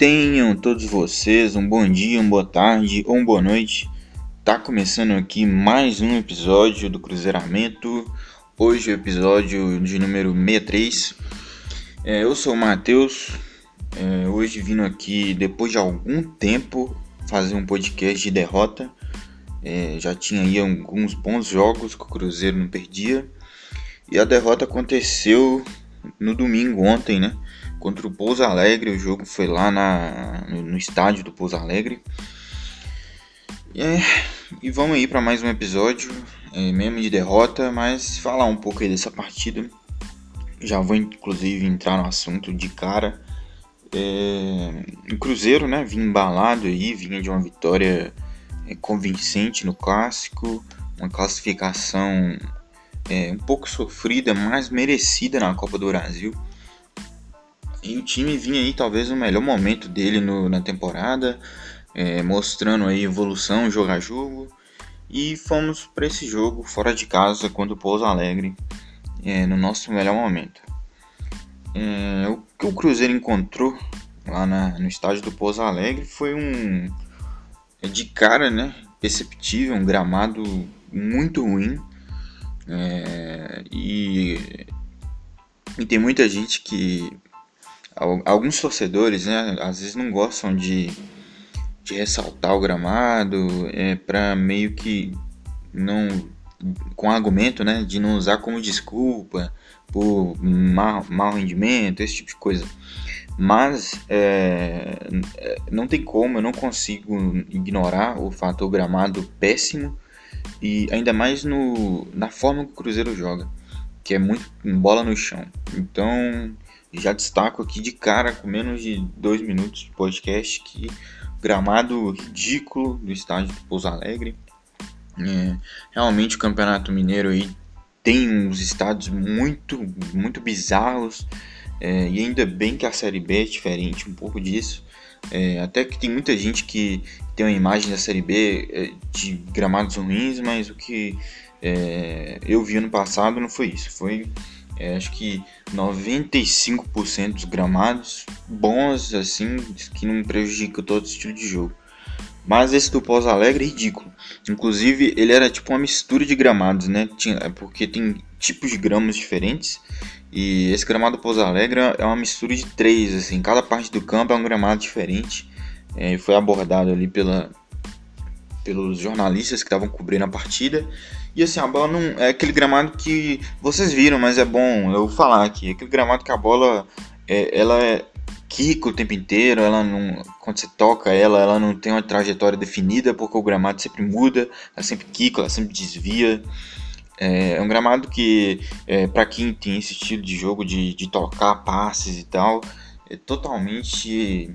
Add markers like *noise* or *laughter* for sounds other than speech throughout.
Tenham todos vocês um bom dia, uma boa tarde ou uma boa noite. Tá começando aqui mais um episódio do Cruzeiramento. Hoje é o episódio de número 63. É, eu sou o Matheus. É, hoje vindo aqui depois de algum tempo fazer um podcast de derrota. É, já tinha aí alguns bons jogos que o Cruzeiro não perdia. E a derrota aconteceu no domingo ontem, né? Contra o Pouso Alegre. O jogo foi lá na, no, estádio do Pouso Alegre. É, e vamos aí para mais um episódio, é, mesmo de derrota, mas falar um pouco aí dessa partida. Já vou inclusive entrar no assunto de cara. É, o Cruzeiro, né, vinha embalado aí, vinha de uma vitória é, convincente no clássico, uma classificação é, um pouco sofrida, mas merecida na Copa do Brasil. E o time vinha aí talvez no melhor momento dele no, na temporada, é, mostrando aí evolução jogo a jogo. E fomos para esse jogo fora de casa contra o Pouso Alegre, é, no nosso melhor momento. É, o que o Cruzeiro encontrou lá na, no estádio do Pouso Alegre foi um é, de cara, né, perceptível, um gramado muito ruim. É, e, e tem muita gente que alguns torcedores, né, às vezes não gostam de, de ressaltar o gramado, é para meio que não com argumento, né, de não usar como desculpa por mau, rendimento, esse tipo de coisa. Mas é, não tem como, eu não consigo ignorar o fator gramado péssimo e ainda mais no, na forma que o Cruzeiro joga, que é muito bola no chão. Então já destaco aqui de cara, com menos de dois minutos de podcast, que gramado ridículo do estádio do Pouso Alegre. É, realmente o Campeonato Mineiro aí tem uns estádios muito, muito bizarros. É, e ainda bem que a Série B é diferente um pouco disso. É, até que tem muita gente que tem uma imagem da Série B é, de gramados ruins, mas o que é, eu vi ano passado não foi isso. Foi é, acho que 95% dos gramados bons, assim, que não prejudica todo estilo de jogo. Mas esse do Pós Alegre é ridículo. Inclusive, ele era tipo uma mistura de gramados, né? Tinha, é porque tem tipos de gramas diferentes. E esse gramado Pós Alegre é uma mistura de três, assim. Cada parte do campo é um gramado diferente. É, foi abordado ali pela, pelos jornalistas que estavam cobrindo a partida. E assim, a bola não. É aquele gramado que vocês viram, mas é bom eu falar aqui. É aquele gramado que a bola. É, ela é quica o tempo inteiro, ela não. Quando você toca ela, ela não tem uma trajetória definida, porque o gramado sempre muda, ela sempre quica, ela sempre desvia. É, é um gramado que, é, para quem tem esse estilo de jogo de, de tocar passes e tal, é totalmente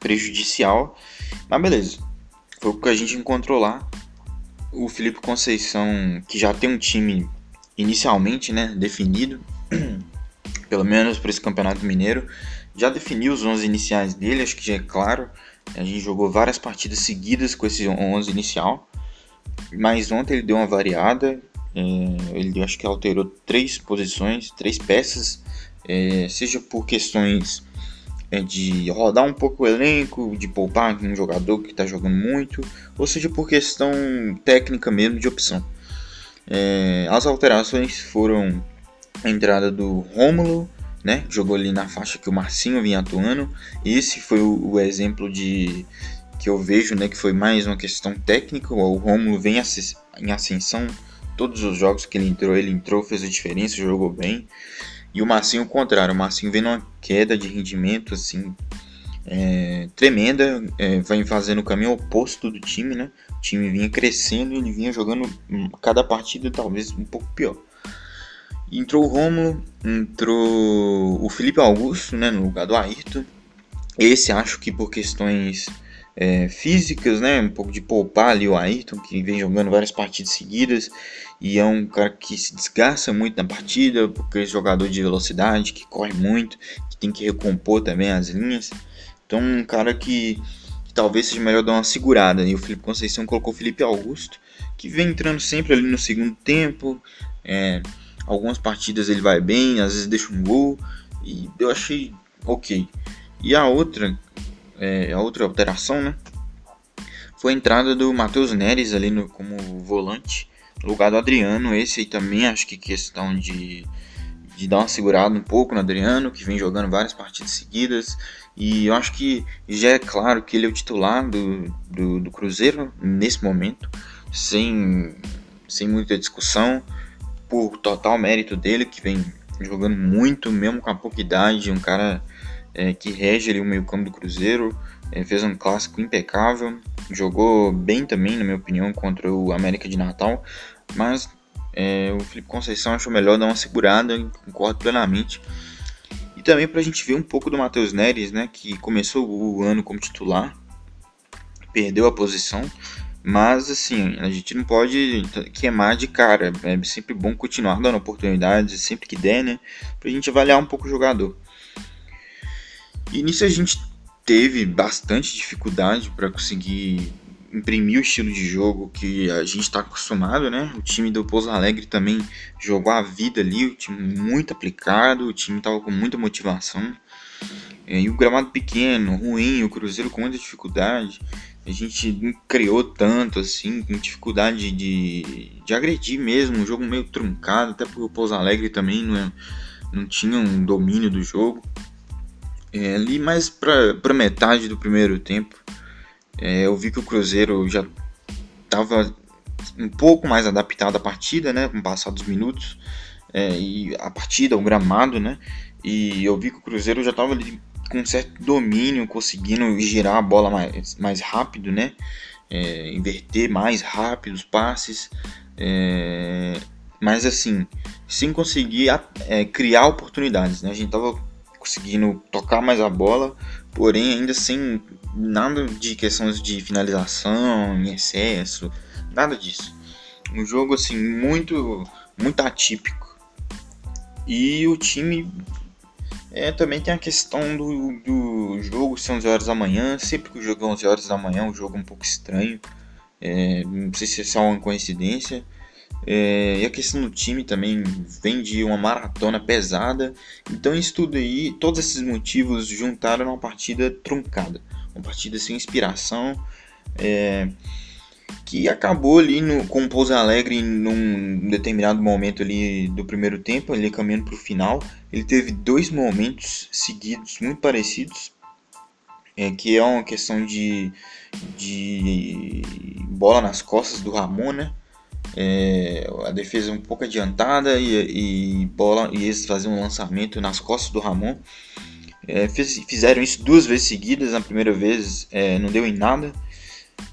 prejudicial. Mas beleza, foi o que a gente encontrou lá o Felipe Conceição, que já tem um time inicialmente né, definido, *clears throat* pelo menos para esse Campeonato Mineiro, já definiu os 11 iniciais dele, acho que já é claro. A gente jogou várias partidas seguidas com esse 11 inicial, mas ontem ele deu uma variada, é, ele acho que alterou três posições, três peças, é, seja por questões é de rodar um pouco o elenco, de poupar um jogador que está jogando muito, ou seja, por questão técnica mesmo de opção. É, as alterações foram a entrada do Rômulo, né, jogou ali na faixa que o Marcinho vinha atuando. Esse foi o, o exemplo de que eu vejo, né, que foi mais uma questão técnica. O Rômulo vem em ascensão, todos os jogos que ele entrou, ele entrou, fez a diferença, jogou bem. E o Marcinho, o contrário, o Marcinho vem numa queda de rendimento assim é, tremenda, é, vai fazendo o caminho oposto do time, né? O time vinha crescendo ele vinha jogando cada partida talvez um pouco pior. Entrou o Romulo, entrou o Felipe Augusto, né, no lugar do Ayrton. Esse acho que por questões é, físicas, né? Um pouco de poupar ali o Ayrton, que vem jogando várias partidas seguidas e é um cara que se desgasta muito na partida, porque é jogador de velocidade, que corre muito, que tem que recompor também as linhas. Então, um cara que, que talvez seja melhor dar uma segurada. E o Felipe Conceição colocou o Felipe Augusto, que vem entrando sempre ali no segundo tempo. É, algumas partidas ele vai bem, às vezes deixa um gol, e eu achei ok. E a outra é, a outra alteração, né? Foi a entrada do Matheus Neres ali no, como volante, no lugar do Adriano. Esse aí também acho que questão de, de dar uma segurada um pouco no Adriano, que vem jogando várias partidas seguidas. E eu acho que já é claro que ele é o titular do, do, do Cruzeiro nesse momento, sem, sem muita discussão, por total mérito dele, que vem jogando muito, mesmo com a pouca idade, um cara é, que rege ali o meio campo do Cruzeiro, é, fez um clássico impecável, jogou bem também, na minha opinião, contra o América de Natal, mas é, o Felipe Conceição achou melhor dar uma segurada, concordo plenamente. E também para a gente ver um pouco do Matheus Neres, né, que começou o ano como titular, perdeu a posição, mas assim, a gente não pode queimar de cara. É sempre bom continuar dando oportunidades, sempre que der, né? Pra gente avaliar um pouco o jogador. E nisso a gente teve bastante dificuldade para conseguir imprimir o estilo de jogo que a gente está acostumado, né? O time do Pouso Alegre também jogou a vida ali, o time muito aplicado, o time estava com muita motivação. É, e o gramado pequeno, ruim, o Cruzeiro com muita dificuldade. A gente não criou tanto assim, com dificuldade de, de agredir mesmo, um jogo meio truncado, até porque o Pouso Alegre também não, é, não tinha um domínio do jogo. É, ali mais para metade do primeiro tempo, é, eu vi que o Cruzeiro já estava um pouco mais adaptado à partida, né, com o passar dos minutos, é, e a partida, o gramado, né, e eu vi que o Cruzeiro já estava ali com certo domínio, conseguindo girar a bola mais, mais rápido, né, é, inverter mais rápido os passes, é, mas assim, sem conseguir é, criar oportunidades, né, a gente estava conseguindo tocar mais a bola, porém ainda sem nada de questões de finalização em excesso, nada disso. Um jogo assim muito muito atípico. E o time é, também tem a questão do, do jogo ser 11 horas da manhã. Sempre que o jogo é 11 horas da manhã, o jogo é um pouco estranho. É, não sei se é só uma coincidência. É, e a questão do time também vem de uma maratona pesada. Então, isso tudo aí, todos esses motivos juntaram numa partida truncada. Uma partida sem inspiração. É, que acabou ali no, com o Pouso Alegre num determinado momento ali do primeiro tempo, ali caminhando para o final. Ele teve dois momentos seguidos muito parecidos, é, que é uma questão de, de bola nas costas do Ramon, né? É, a defesa um pouco adiantada e, e, bola e eles faziam um lançamento nas costas do Ramon. É, fiz, fizeram isso duas vezes seguidas. Na primeira vez é, não deu em nada.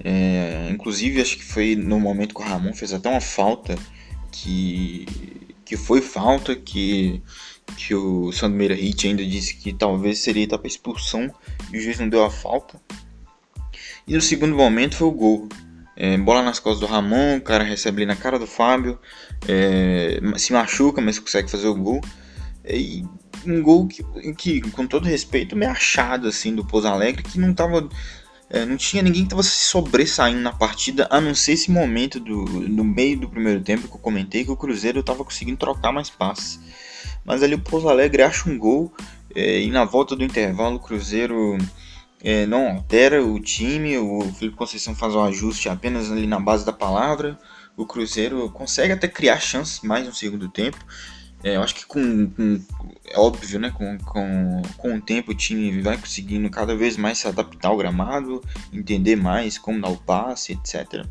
É, inclusive acho que foi no momento que o Ramon fez até uma falta que, que foi falta que, que o Sandro Meira Hit ainda disse que talvez seria etapa expulsão e o juiz não deu a falta. E no segundo momento foi o gol. É, bola nas costas do Ramon, o cara recebe ali na cara do Fábio, é, se machuca, mas consegue fazer o gol. E um gol que, que, com todo respeito, meio achado assim do Pouso Alegre, que não tava. É, não tinha ninguém que estava se sobressaindo na partida, a não ser esse momento do, no meio do primeiro tempo que eu comentei que o Cruzeiro estava conseguindo trocar mais passes. Mas ali o Pouso Alegre acha um gol é, e na volta do intervalo o Cruzeiro é, não altera o time, o Felipe Conceição faz um ajuste apenas ali na base da palavra. O Cruzeiro consegue até criar chances mais no segundo tempo. É, eu acho que com, com, é óbvio, né? Com, com, com o tempo o time vai conseguindo cada vez mais se adaptar ao gramado, entender mais como dar o passe, etc.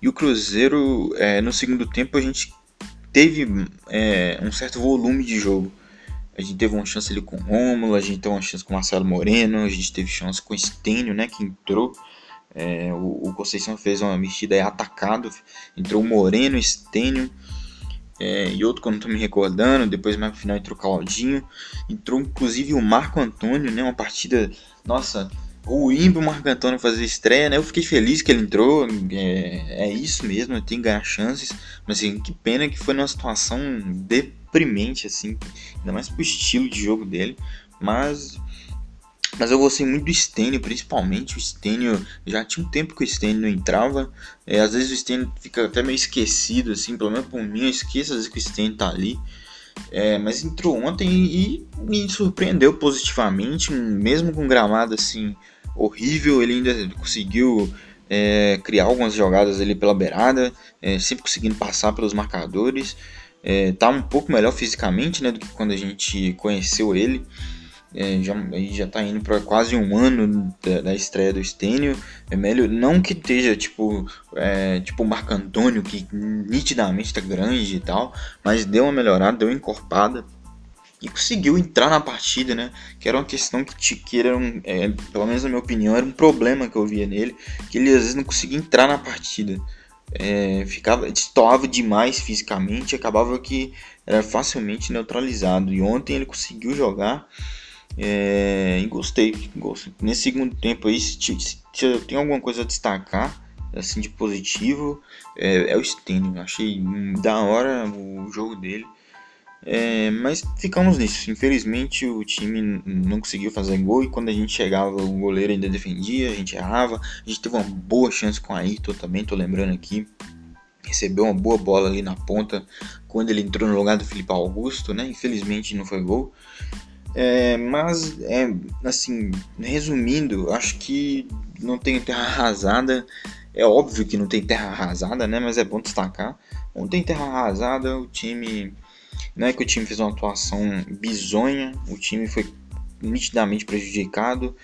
E o Cruzeiro, é, no segundo tempo, a gente teve é, um certo volume de jogo. A gente teve uma chance ali com o Rômulo, a gente teve uma chance com o Marcelo Moreno, a gente teve chance com o Stênio, né, que entrou. É, o, o, Conceição fez uma mexida aí atacado, entrou o Moreno, Stênio é, e outro que eu não estou me recordando. Depois, mais no final, entrou Claudinho. Entrou inclusive o Marco Antônio, né, uma partida, nossa, o Marco Antônio fazer estreia, né? Eu fiquei feliz que ele entrou, é, é isso mesmo, tem que ganhar chances, mas assim, que pena que foi numa situação deprimente, assim, ainda mais pro estilo de jogo dele, mas mas eu gostei muito do Stênio, principalmente o Stênio. Já tinha um tempo que o Stênio não entrava. É, às vezes o Stênio fica até meio esquecido, assim, pelo menos por mim, eu esqueço às vezes que o Stênio tá ali. É, mas entrou ontem e me surpreendeu positivamente, mesmo com gramado assim horrível, ele ainda conseguiu é, criar algumas jogadas ali pela beirada, é, sempre conseguindo passar pelos marcadores. É, tá um pouco melhor fisicamente né, do que quando a gente conheceu ele. É, já, já tá indo para quase um ano da, da, estreia do Stênio. É melhor, não que esteja tipo, é, tipo o Marco Antônio, que nitidamente tá grande e tal, mas deu uma melhorada, deu uma encorpada e conseguiu entrar na partida, né? Que era uma questão que, que era um, é, pelo menos na minha opinião, era um problema que eu via nele, que ele às vezes não conseguia entrar na partida. É, ficava destoava demais fisicamente, acabava que era facilmente neutralizado. E ontem ele conseguiu jogar é, e gostei, gostei. Nesse segundo tempo aí, se, se, se tem alguma coisa a destacar assim de positivo, é, é o Stênio. Achei da hora o jogo dele. É, mas ficamos nisso. Infelizmente o time não conseguiu fazer gol e quando a gente chegava o goleiro ainda defendia, a gente errava. A gente teve uma boa chance com a Ayrton também, tô lembrando aqui. Recebeu uma boa bola ali na ponta quando ele entrou no lugar do Felipe Augusto, né? Infelizmente não foi gol. É, mas, é, assim, resumindo, acho que não tem terra arrasada. É óbvio que não tem terra arrasada, né? Mas é bom destacar. Não tem terra arrasada, o time. Não é que o time fez uma atuação bizonha, o time foi nitidamente prejudicado.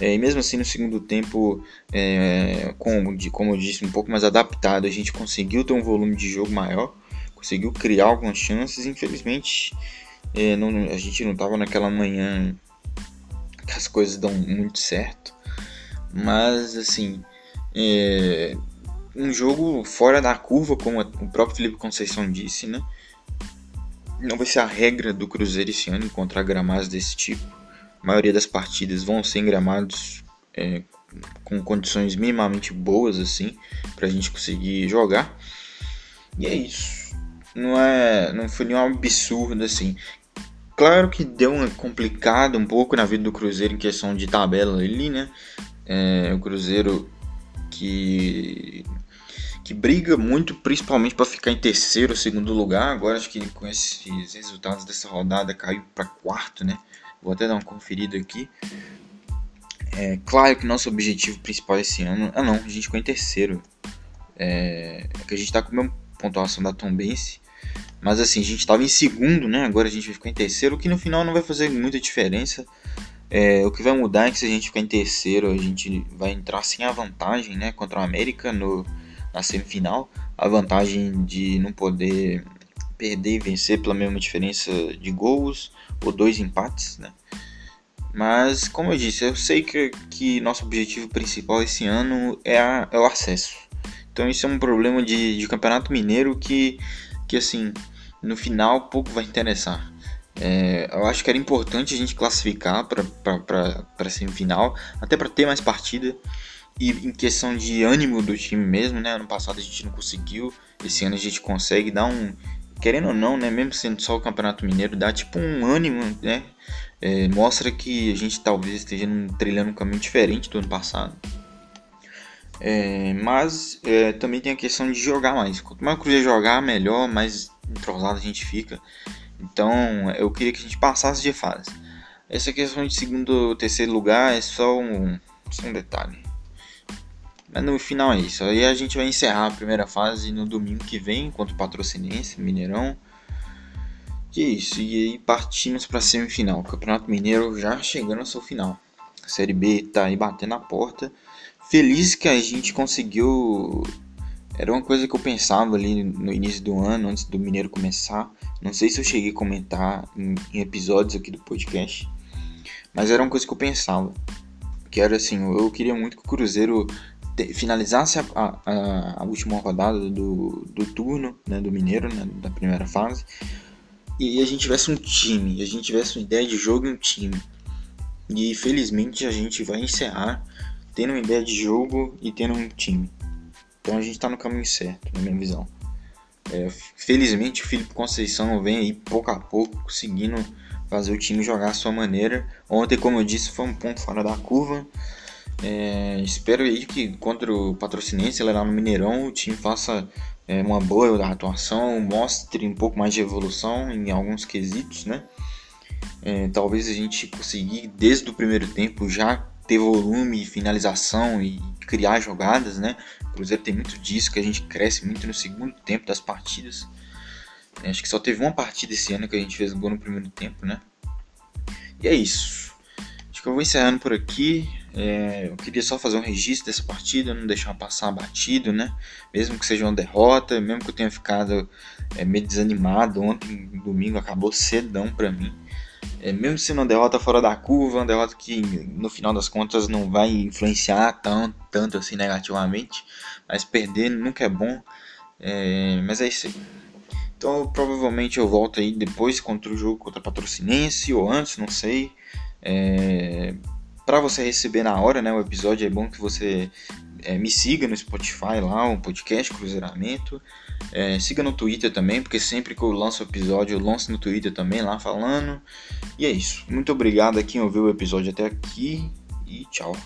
É, e mesmo assim, no segundo tempo, é, como, de, como eu disse, um pouco mais adaptado, a gente conseguiu ter um volume de jogo maior, conseguiu criar algumas chances. Infelizmente, é, não, a gente não tava naquela manhã que as coisas dão muito certo. Mas assim, é, um jogo fora da curva, como o próprio Felipe Conceição disse, né? Não vai ser a regra do Cruzeiro esse ano encontrar gramados desse tipo. A maioria das partidas vão ser em gramados é, com condições minimamente boas assim para a gente conseguir jogar. E é isso. Não é, não foi nenhum absurdo assim. Claro que deu uma complicada um pouco na vida do Cruzeiro em questão de tabela ali, né? É, o Cruzeiro que que briga muito, principalmente para ficar em terceiro ou segundo lugar. Agora acho que com esses resultados dessa rodada caiu para quarto, né? Vou até dar uma conferida aqui. É claro que nosso objetivo principal esse ano, ah não, a gente ficou em terceiro. É, é que a gente está com a mesma pontuação da Tombense mas assim, a gente estava em segundo, né? Agora a gente vai ficar em terceiro, o que no final não vai fazer muita diferença. É, o que vai mudar é que se a gente ficar em terceiro, a gente vai entrar sem a vantagem, né? Contra o América no, na semifinal. A vantagem de não poder perder e vencer pela mesma diferença de gols ou dois empates, né? Mas, como eu disse, eu sei que, que nosso objetivo principal esse ano é, a, é o acesso. Então isso é um problema de, de campeonato mineiro que, que assim, no final pouco vai interessar. É, eu acho que era importante a gente classificar para a semifinal, até para ter mais partida. E em questão de ânimo do time mesmo, né? Ano passado a gente não conseguiu, esse ano a gente consegue dar um. Querendo ou não, né? Mesmo sendo só o Campeonato Mineiro, dá tipo um ânimo, né? É, mostra que a gente talvez esteja trilhando um caminho diferente do ano passado. É, mas é, também tem a questão de jogar mais. Quanto mais o Cruzeiro jogar, melhor, mais entrosado a gente fica. Então eu queria que a gente passasse de fase. Essa questão de segundo ou terceiro lugar é só um, só um detalhe. Mas no final é isso. Aí a gente vai encerrar a primeira fase no domingo que vem contra o Patrocinense, Mineirão. E é isso. E aí partimos para semifinal. O Campeonato Mineiro já chegando ao seu final. A Série B tá aí batendo a porta. Feliz que a gente conseguiu era uma coisa que eu pensava ali no início do ano, antes do Mineiro começar. Não sei se eu cheguei a comentar em episódios aqui do podcast, mas era uma coisa que eu pensava. Que era assim, eu queria muito que o Cruzeiro finalizasse a, a, a, última rodada do, do turno né, do Mineiro, né, da primeira fase, e a gente tivesse um time, a gente tivesse uma ideia de jogo e um time. E felizmente a gente vai encerrar tendo uma ideia de jogo e tendo um time. Então a gente está no caminho certo, na minha visão. É, felizmente o Felipe Conceição vem aí pouco a pouco conseguindo fazer o time jogar a sua maneira. Ontem, como eu disse, foi um ponto fora da curva. É, espero aí que contra o Patrocinense, lá no Mineirão, o time faça é, uma boa atuação, mostre um pouco mais de evolução em alguns quesitos, né? É, talvez a gente conseguir desde o primeiro tempo já ter volume, finalização e criar jogadas, né? O Cruzeiro tem muito disso, que a gente cresce muito no segundo tempo das partidas. É, acho que só teve uma partida esse ano que a gente fez gol no primeiro tempo, né? E é isso. Acho que eu vou encerrando por aqui. É, eu queria só fazer um registro dessa partida, não deixar passar batido, né? Mesmo que seja uma derrota, mesmo que eu tenha ficado é, meio desanimado ontem, domingo, acabou cedão para mim. É, mesmo sendo uma derrota fora da curva, uma derrota que no final das contas não vai influenciar tão, tanto assim negativamente, mas perder nunca é bom. É, mas é isso aí. Então provavelmente eu volto aí depois contra o jogo contra a Patrocinense ou antes, não sei. É, para você receber na hora, né, o episódio é bom que você é, me siga no Spotify lá, o podcast Cruzeiramento. É, siga no Twitter também, porque sempre que eu lanço episódio, eu lanço no Twitter também lá falando. E é isso. Muito obrigado a quem ouviu o episódio até aqui e tchau.